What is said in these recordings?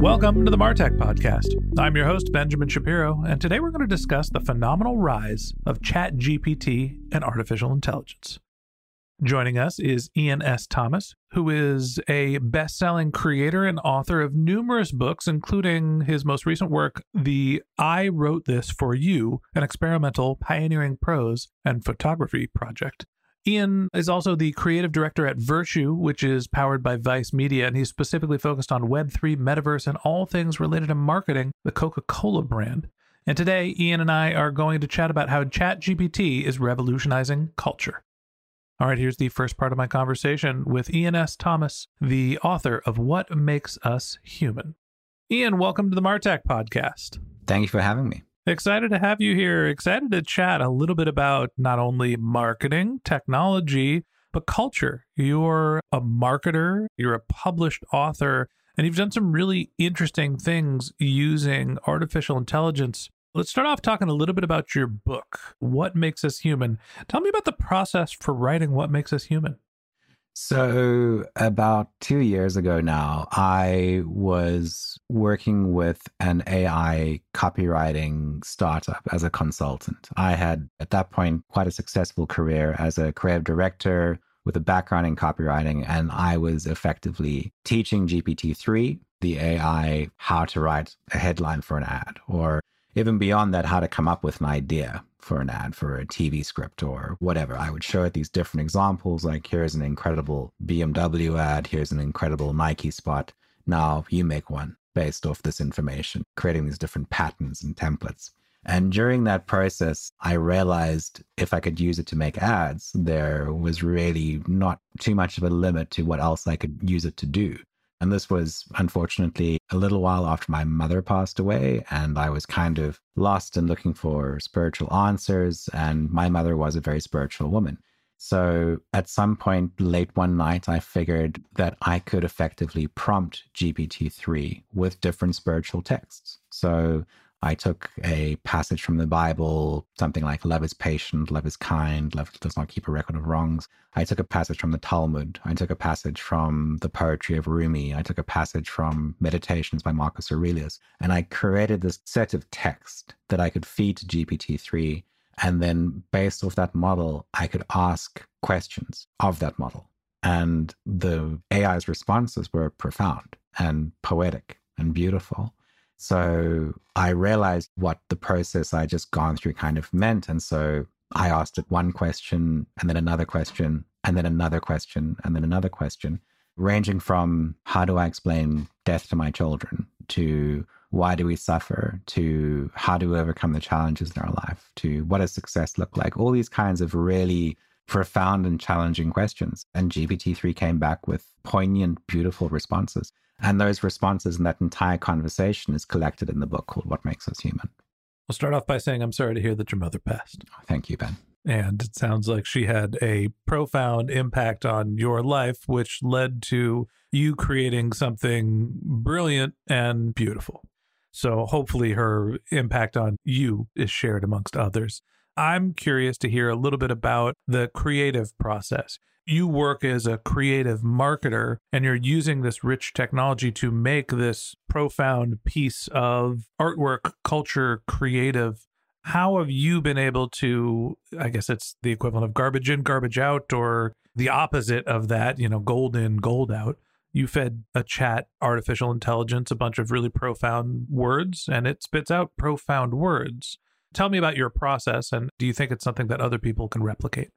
Welcome to the Martech Podcast. I'm your host, Benjamin Shapiro, and today we're going to discuss the phenomenal rise of ChatGPT and artificial intelligence. Joining us is Iain S. Thomas, who is a best selling creator and author of numerous books, including his most recent work, The I Wrote This For You, an experimental pioneering prose and photography project. Iain is also the creative director at Virtue, which is powered by Vice Media, and he's specifically focused on Web3, metaverse, and all things related to marketing the Coca Cola brand. And today, Iain and I are going to chat about how ChatGPT is revolutionizing culture. All right, here's the first part of my conversation with Iain S. Thomas, the author of What Makes Us Human. Iain, welcome to the Martech podcast. Thank you for having me. Excited to have you here. Excited to chat a little bit about not only marketing, technology, but culture. You're a marketer, you're a published author, and you've done some really interesting things using artificial intelligence. Let's start off talking a little bit about your book, What Makes Us Human. Tell me about the process for writing What Makes Us Human. So, about two years ago now, I was working with an AI copywriting startup as a consultant. I had, at that point, quite a successful career as a creative director with a background in copywriting, and I was effectively teaching GPT 3, the AI, how to write a headline for an ad, or even beyond that, how to come up with an idea for an ad for a TV script or whatever. I would show it these different examples like here's an incredible BMW ad, here's an incredible Nike spot. Now you make one based off this information, creating these different patterns and templates. And during that process, I realized if I could use it to make ads, there was really not too much of a limit to what else I could use it to do. And this was unfortunately a little while after my mother passed away, and I was kind of lost and looking for spiritual answers. And my mother was a very spiritual woman. So at some point late one night, I figured that I could effectively prompt GPT 3 with different spiritual texts. So I took a passage from the Bible, something like love is patient, love is kind, love does not keep a record of wrongs. I took a passage from the Talmud. I took a passage from the poetry of Rumi. I took a passage from Meditations by Marcus Aurelius. And I created this set of text that I could feed to GPT-3. And then based off that model, I could ask questions of that model. And the AI's responses were profound and poetic and beautiful. So I realized what the process I just gone through kind of meant. And so I asked it one question and then another question and then another question and then another question, ranging from how do I explain death to my children to why do we suffer to how do we overcome the challenges in our life to what does success look like? All these kinds of really profound and challenging questions. And GPT-3 came back with poignant, beautiful responses. And those responses and that entire conversation is collected in the book called What Makes Us Human. I'll start off by saying I'm sorry to hear that your mother passed. Oh, thank you, Ben. And it sounds like she had a profound impact on your life, which led to you creating something brilliant and beautiful. So hopefully her impact on you is shared amongst others. I'm curious to hear a little bit about the creative process. You work as a creative marketer and you're using this rich technology to make this profound piece of artwork, culture, creative. How have you been able to, I guess it's the equivalent of garbage in, garbage out, or the opposite of that, you know, gold in, gold out? You fed a chat artificial intelligence a bunch of really profound words and it spits out profound words. Tell me about your process and do you think it's something that other people can replicate?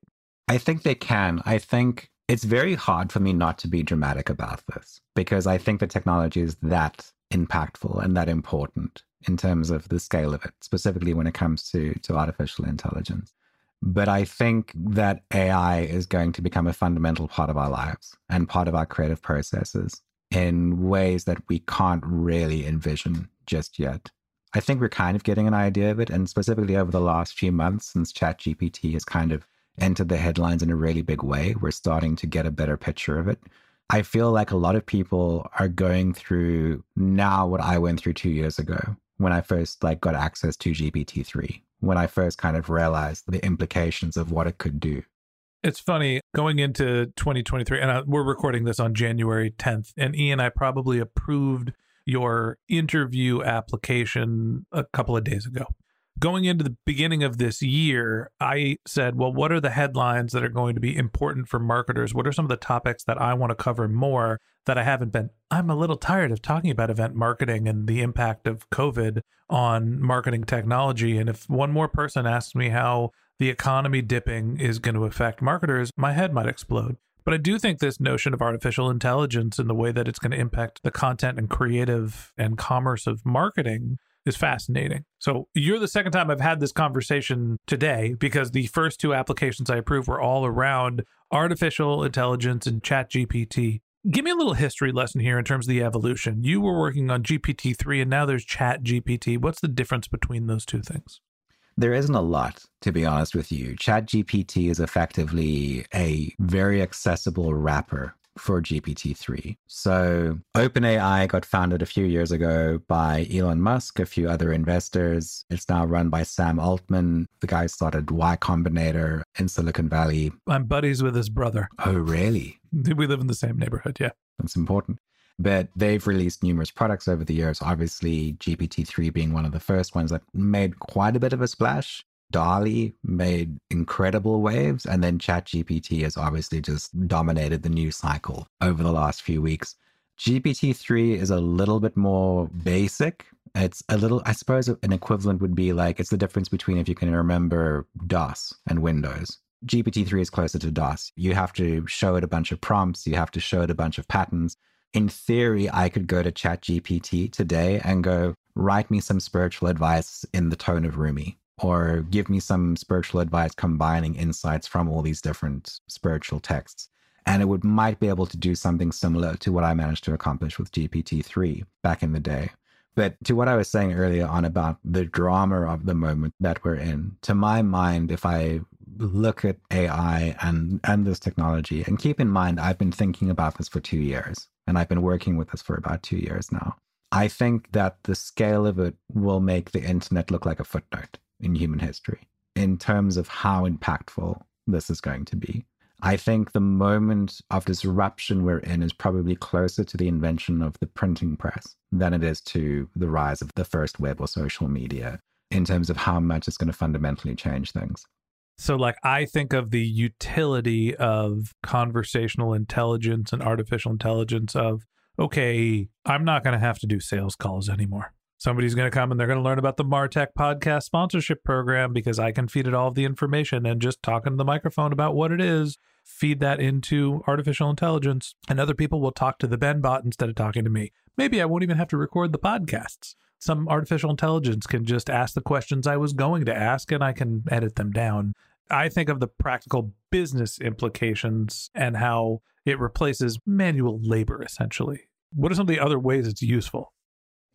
I think they can. I think it's very hard for me not to be dramatic about this because I think the technology is that impactful and that important in terms of the scale of it, specifically when it comes to, to artificial intelligence. But I think that AI is going to become a fundamental part of our lives and part of our creative processes in ways that we can't really envision just yet. I think we're kind of getting an idea of it. And specifically over the last few months, since ChatGPT has kind of entered the headlines in a really big way, we're starting to get a better picture of it. I feel like a lot of people are going through now what I went through two years ago when I first like got access to GPT-3, when I first kind of realized the implications of what it could do. It's funny going into 2023, and uh, we're recording this on January 10th, and Iain, I probably approved your interview application a couple of days ago. Going into the beginning of this year, I said, well, what are the headlines that are going to be important for marketers? What are some of the topics that I want to cover more that I haven't been? I'm a little tired of talking about event marketing and the impact of COVID on marketing technology. And if one more person asks me how the economy dipping is going to affect marketers, my head might explode. But I do think this notion of artificial intelligence and the way that it's going to impact the content and creative and commerce of marketing is fascinating. So you're the second time I've had this conversation today because the first two applications I approved were all around artificial intelligence and chat GPT. Give me a little history lesson here in terms of the evolution. You were working on GPT-3 and now there's chat GPT. What's the difference between those two things? There isn't a lot, to be honest with you. ChatGPT is effectively a very accessible wrapper for GPT-3. So OpenAI got founded a few years ago by Elon Musk, a few other investors. It's now run by Sam Altman. The guy started Y Combinator in Silicon Valley. I'm buddies with his brother. Oh, really? We live in the same neighborhood, yeah. That's important. But they've released numerous products over the years, obviously, GPT-3 being one of the first ones that made quite a bit of a splash. DALL-E made incredible waves, and then ChatGPT has obviously just dominated the news cycle over the last few weeks. GPT-3 is a little bit more basic. It's a little, I suppose an equivalent would be like, it's the difference between if you can remember DOS and Windows. GPT-3 is closer to DOS. You have to show it a bunch of prompts, you have to show it a bunch of patterns in theory, I could go to ChatGPT today and go, write me some spiritual advice in the tone of Rumi, or give me some spiritual advice combining insights from all these different spiritual texts. And it would might be able to do something similar to what I managed to accomplish with GPT-3 back in the day. But to what I was saying earlier on about the drama of the moment that we're in, to my mind, if I look at AI and, and this technology, and keep in mind, I've been thinking about this for two years. And I've been working with this for about two years now. I think that the scale of it will make the internet look like a footnote in human history in terms of how impactful this is going to be. I think the moment of disruption we're in is probably closer to the invention of the printing press than it is to the rise of the first web or social media in terms of how much it's going to fundamentally change things. So, like, I think of the utility of conversational intelligence and artificial intelligence of, okay, I'm not going to have to do sales calls anymore. Somebody's going to come and they're going to learn about the Martech podcast sponsorship program because I can feed it all of the information and just talking to the microphone about what it is, feed that into artificial intelligence, and other people will talk to the Ben bot instead of talking to me. Maybe I won't even have to record the podcasts. Some artificial intelligence can just ask the questions I was going to ask and I can edit them down. I think of the practical business implications and how it replaces manual labor essentially. What are some of the other ways it's useful?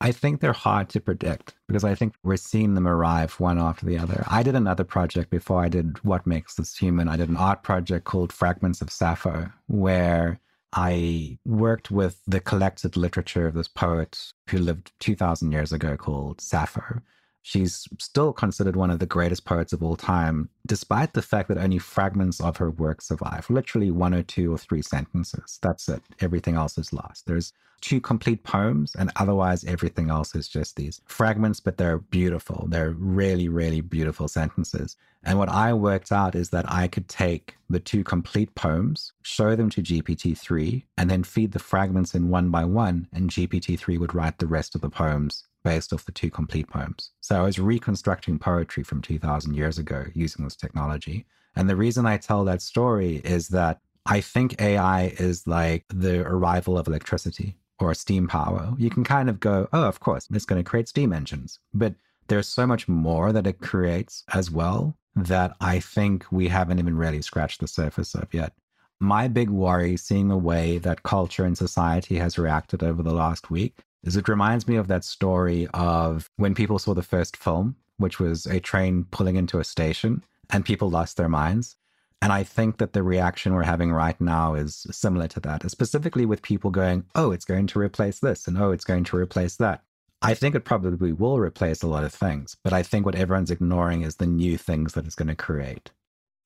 I think they're hard to predict because I think we're seeing them arrive one after the other. I did another project before I did What Makes Us Human. I did an art project called Fragments of Sappho, where I worked with the collected literature of this poet who lived 2,000 years ago called Sappho. She's still considered one of the greatest poets of all time, despite the fact that only fragments of her work survive literally one or two or three sentences. That's it. Everything else is lost. There's two complete poems, and otherwise, everything else is just these fragments, but they're beautiful. They're really, really beautiful sentences. And what I worked out is that I could take the two complete poems, show them to GPT 3, and then feed the fragments in one by one, and GPT 3 would write the rest of the poems based off the two complete poems. So I was reconstructing poetry from 2000 years ago using this technology. And the reason I tell that story is that I think AI is like the arrival of electricity or steam power. You can kind of go, oh, of course, it's going to create steam engines. But there's so much more that it creates as well that I think we haven't even really scratched the surface of yet. My big worry, seeing the way that culture and society has reacted over the last week, is it reminds me of that story of when people saw the first film, which was a train pulling into a station and people lost their minds. And I think that the reaction we're having right now is similar to that, specifically with people going, oh, it's going to replace this and oh, it's going to replace that. I think it probably will replace a lot of things, but I think what everyone's ignoring is the new things that it's going to create.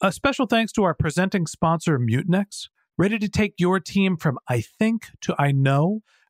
A special thanks to our presenting sponsor, Mutinex. Ready to take your team from I think to I know?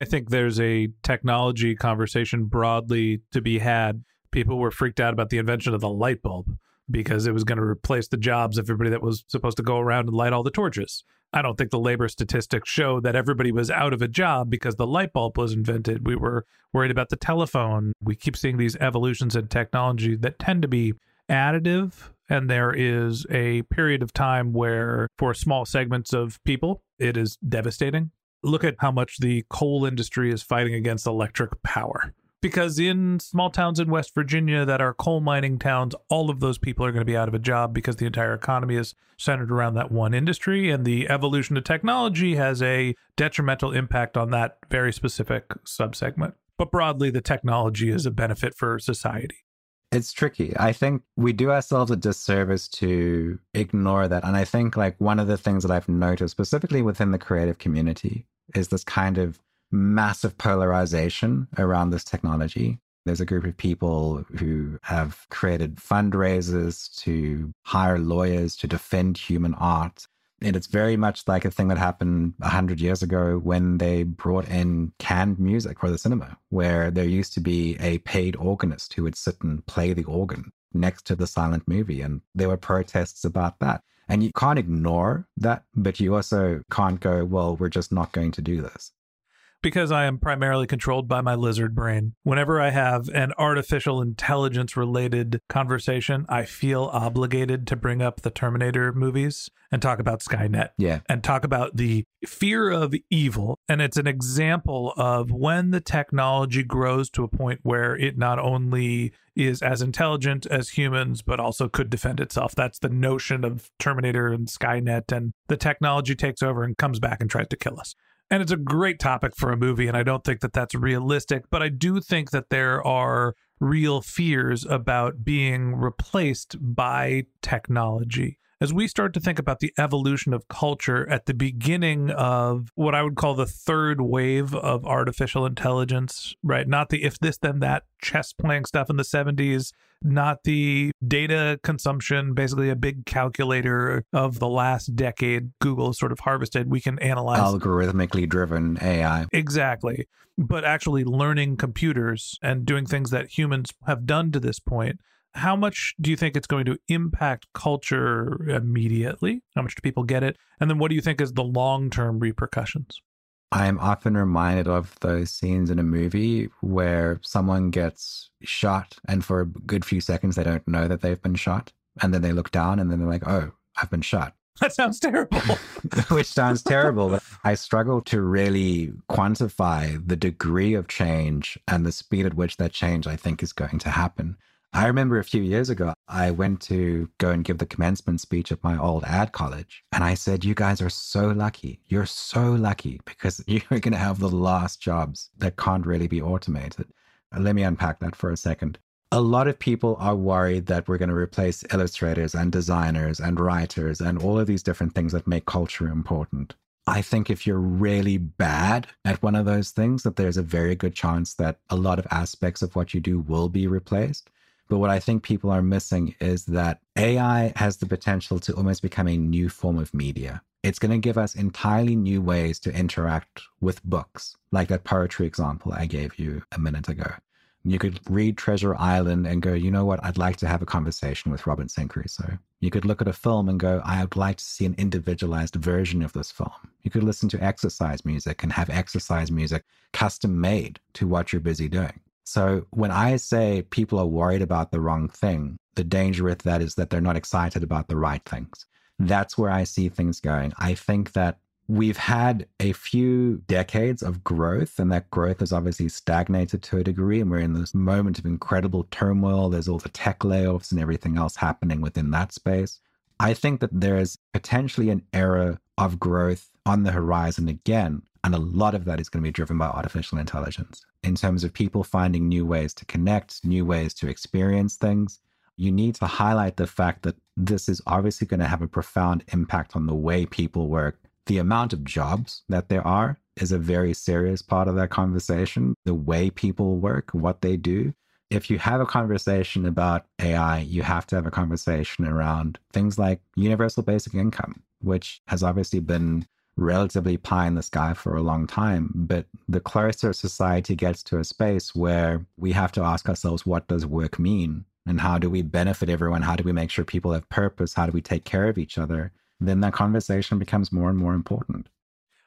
I think there's a technology conversation broadly to be had. People were freaked out about the invention of the light bulb because it was going to replace the jobs of everybody that was supposed to go around and light all the torches. I don't think the labor statistics show that everybody was out of a job because the light bulb was invented. We were worried about the telephone. We keep seeing these evolutions in technology that tend to be additive. And there is a period of time where, for small segments of people, it is devastating look at how much the coal industry is fighting against electric power. Because in small towns in West Virginia that are coal mining towns, all of those people are going to be out of a job because the entire economy is centered around that one industry. And the evolution of technology has a detrimental impact on that very specific subsegment. But broadly, the technology is a benefit for society. It's tricky. I think we do ourselves a disservice to ignore that. And I think, like, one of the things that I've noticed, specifically within the creative community, is this kind of massive polarization around this technology. There's a group of people who have created fundraisers to hire lawyers to defend human art. And it's very much like a thing that happened 100 years ago when they brought in canned music for the cinema, where there used to be a paid organist who would sit and play the organ next to the silent movie. And there were protests about that. And you can't ignore that, but you also can't go, well, we're just not going to do this. Because I am primarily controlled by my lizard brain. Whenever I have an artificial intelligence related conversation, I feel obligated to bring up the Terminator movies and talk about Skynet. Yeah. And talk about the fear of evil. And it's an example of when the technology grows to a point where it not only is as intelligent as humans, but also could defend itself. That's the notion of Terminator and Skynet. And the technology takes over and comes back and tries to kill us. And it's a great topic for a movie, and I don't think that that's realistic, but I do think that there are real fears about being replaced by technology. As we start to think about the evolution of culture at the beginning of what I would call the third wave of artificial intelligence, right? Not the if this, then that chess playing stuff in the 70s, not the data consumption, basically a big calculator of the last decade Google sort of harvested. We can analyze Algorithmically driven AI. Exactly. But actually learning computers and doing things that humans have done to this point. How much do you think it's going to impact culture immediately? How much do people get it? And then what do you think is the long term repercussions? I'm often reminded of those scenes in a movie where someone gets shot, and for a good few seconds, they don't know that they've been shot. And then they look down and then they're like, oh, I've been shot. That sounds terrible. Which sounds terrible, but I struggle to really quantify the degree of change and the speed at which that change I think is going to happen. I remember a few years ago, I went to go and give the commencement speech at my old ad college. And I said, You guys are so lucky. You're so lucky because you're going to have the last jobs that can't really be automated. Let me unpack that for a second. A lot of people are worried that we're going to replace illustrators and designers and writers and all of these different things that make culture important. I think if you're really bad at one of those things, that there's a very good chance that a lot of aspects of what you do will be replaced. But what I think people are missing is that AI has the potential to almost become a new form of media. It's going to give us entirely new ways to interact with books, like that poetry example I gave you a minute ago. You could read Treasure Island and go, you know what, I'd like to have a conversation with Robinson Crusoe. You could look at a film and go, I would like to see an individualized version of this film. You could listen to exercise music and have exercise music custom made to what you're busy doing. So when I say people are worried about the wrong thing, the danger with that is that they're not excited about the right things. That's where I see things going. I think that we've had a few decades of growth, and that growth has obviously stagnated to a degree. And we're in this moment of incredible turmoil. There's all the tech layoffs and everything else happening within that space. I think that there is potentially an era of growth on the horizon again. And a lot of that is going to be driven by artificial intelligence in terms of people finding new ways to connect, new ways to experience things. You need to highlight the fact that this is obviously going to have a profound impact on the way people work the amount of jobs that there are is a very serious part of that conversation. The way people work, what they do. If you have a conversation about AI, you have to have a conversation around things like universal basic income, which has obviously been relatively pie in the sky for a long time. But the closer society gets to a space where we have to ask ourselves, what does work mean? And how do we benefit everyone? How do we make sure people have purpose? How do we take care of each other? then that conversation becomes more and more important.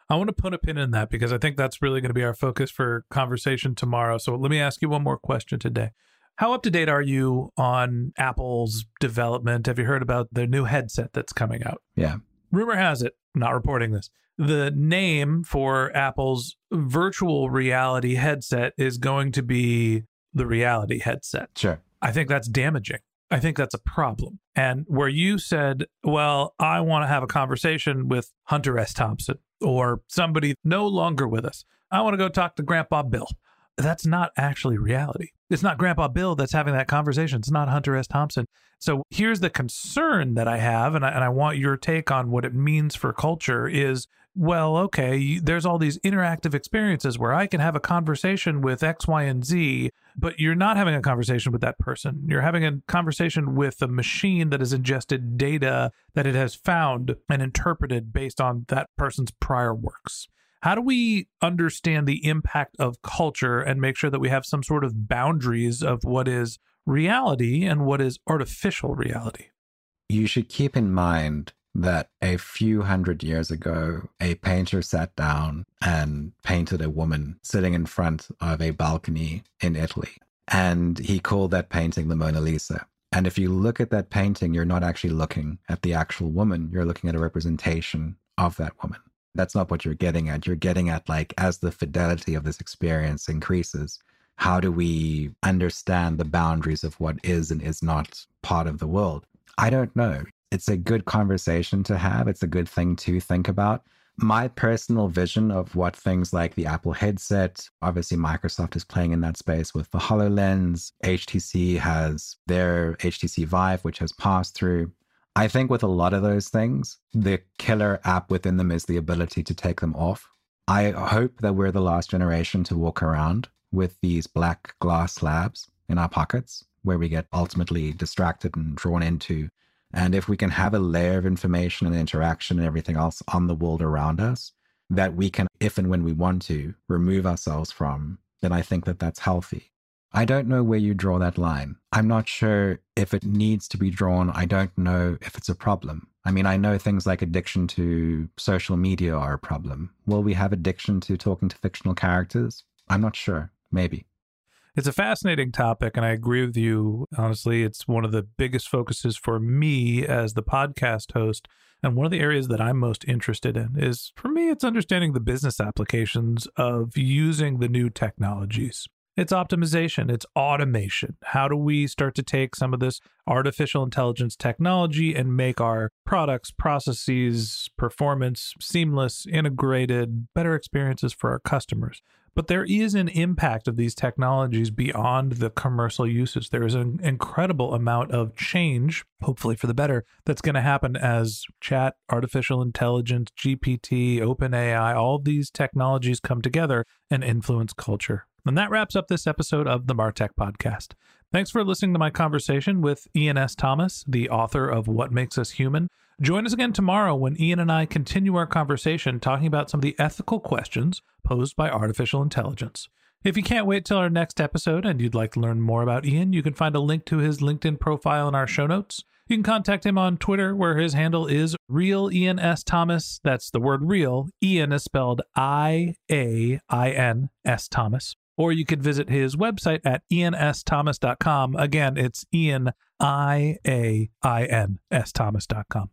I want to put a pin in that because I think that's really going to be our focus for conversation tomorrow. So let me ask you one more question today. How up to date are you on Apple's development? Have you heard about the new headset that's coming out? Yeah. Rumor has it, not reporting this, the name for Apple's virtual reality headset is going to be the reality headset. Sure. I think that's damaging. I think that's a problem. And where you said, well, I want to have a conversation with Hunter S. Thompson or somebody no longer with us. I want to go talk to Grandpa Bill. That's not actually reality. It's not Grandpa Bill that's having that conversation. It's not Hunter S. Thompson. So here's the concern that I have, and I, and I want your take on what it means for culture is well, okay, there's all these interactive experiences where I can have a conversation with X, Y, and Z, but you're not having a conversation with that person. You're having a conversation with a machine that has ingested data that it has found and interpreted based on that person's prior works. How do we understand the impact of culture and make sure that we have some sort of boundaries of what is reality and what is artificial reality? You should keep in mind that a few hundred years ago, a painter sat down and painted a woman sitting in front of a balcony in Italy. And he called that painting the Mona Lisa. And if you look at that painting, you're not actually looking at the actual woman, you're looking at a representation of that woman. That's not what you're getting at. You're getting at, like, as the fidelity of this experience increases, how do we understand the boundaries of what is and is not part of the world? I don't know. It's a good conversation to have. It's a good thing to think about. My personal vision of what things like the Apple headset, obviously, Microsoft is playing in that space with the HoloLens. HTC has their HTC Vive, which has passed through. I think with a lot of those things, the killer app within them is the ability to take them off. I hope that we're the last generation to walk around with these black glass slabs in our pockets where we get ultimately distracted and drawn into. And if we can have a layer of information and interaction and everything else on the world around us that we can, if and when we want to, remove ourselves from, then I think that that's healthy. I don't know where you draw that line. I'm not sure if it needs to be drawn. I don't know if it's a problem. I mean, I know things like addiction to social media are a problem. Will we have addiction to talking to fictional characters? I'm not sure. Maybe. It's a fascinating topic, and I agree with you. Honestly, it's one of the biggest focuses for me as the podcast host. And one of the areas that I'm most interested in is for me, it's understanding the business applications of using the new technologies. It's optimization, it's automation. How do we start to take some of this artificial intelligence technology and make our products, processes, performance seamless, integrated, better experiences for our customers? But there is an impact of these technologies beyond the commercial uses. There is an incredible amount of change, hopefully for the better, that's going to happen as chat, artificial intelligence, GPT, OpenAI, all these technologies come together and influence culture. And that wraps up this episode of the Martech Podcast. Thanks for listening to my conversation with Iain S. Thomas, the author of What Makes Us Human. Join us again tomorrow when Iain and I continue our conversation talking about some of the ethical questions posed by artificial intelligence. If you can't wait till our next episode and you'd like to learn more about Iain, you can find a link to his LinkedIn profile in our show notes. You can contact him on Twitter, where his handle is real Iain S. Thomas. That's the word real. Iain is spelled I A I N S Thomas. Or you could visit his website at iainsthomas.com. Again, it's Iain I A I N S Thomas.com.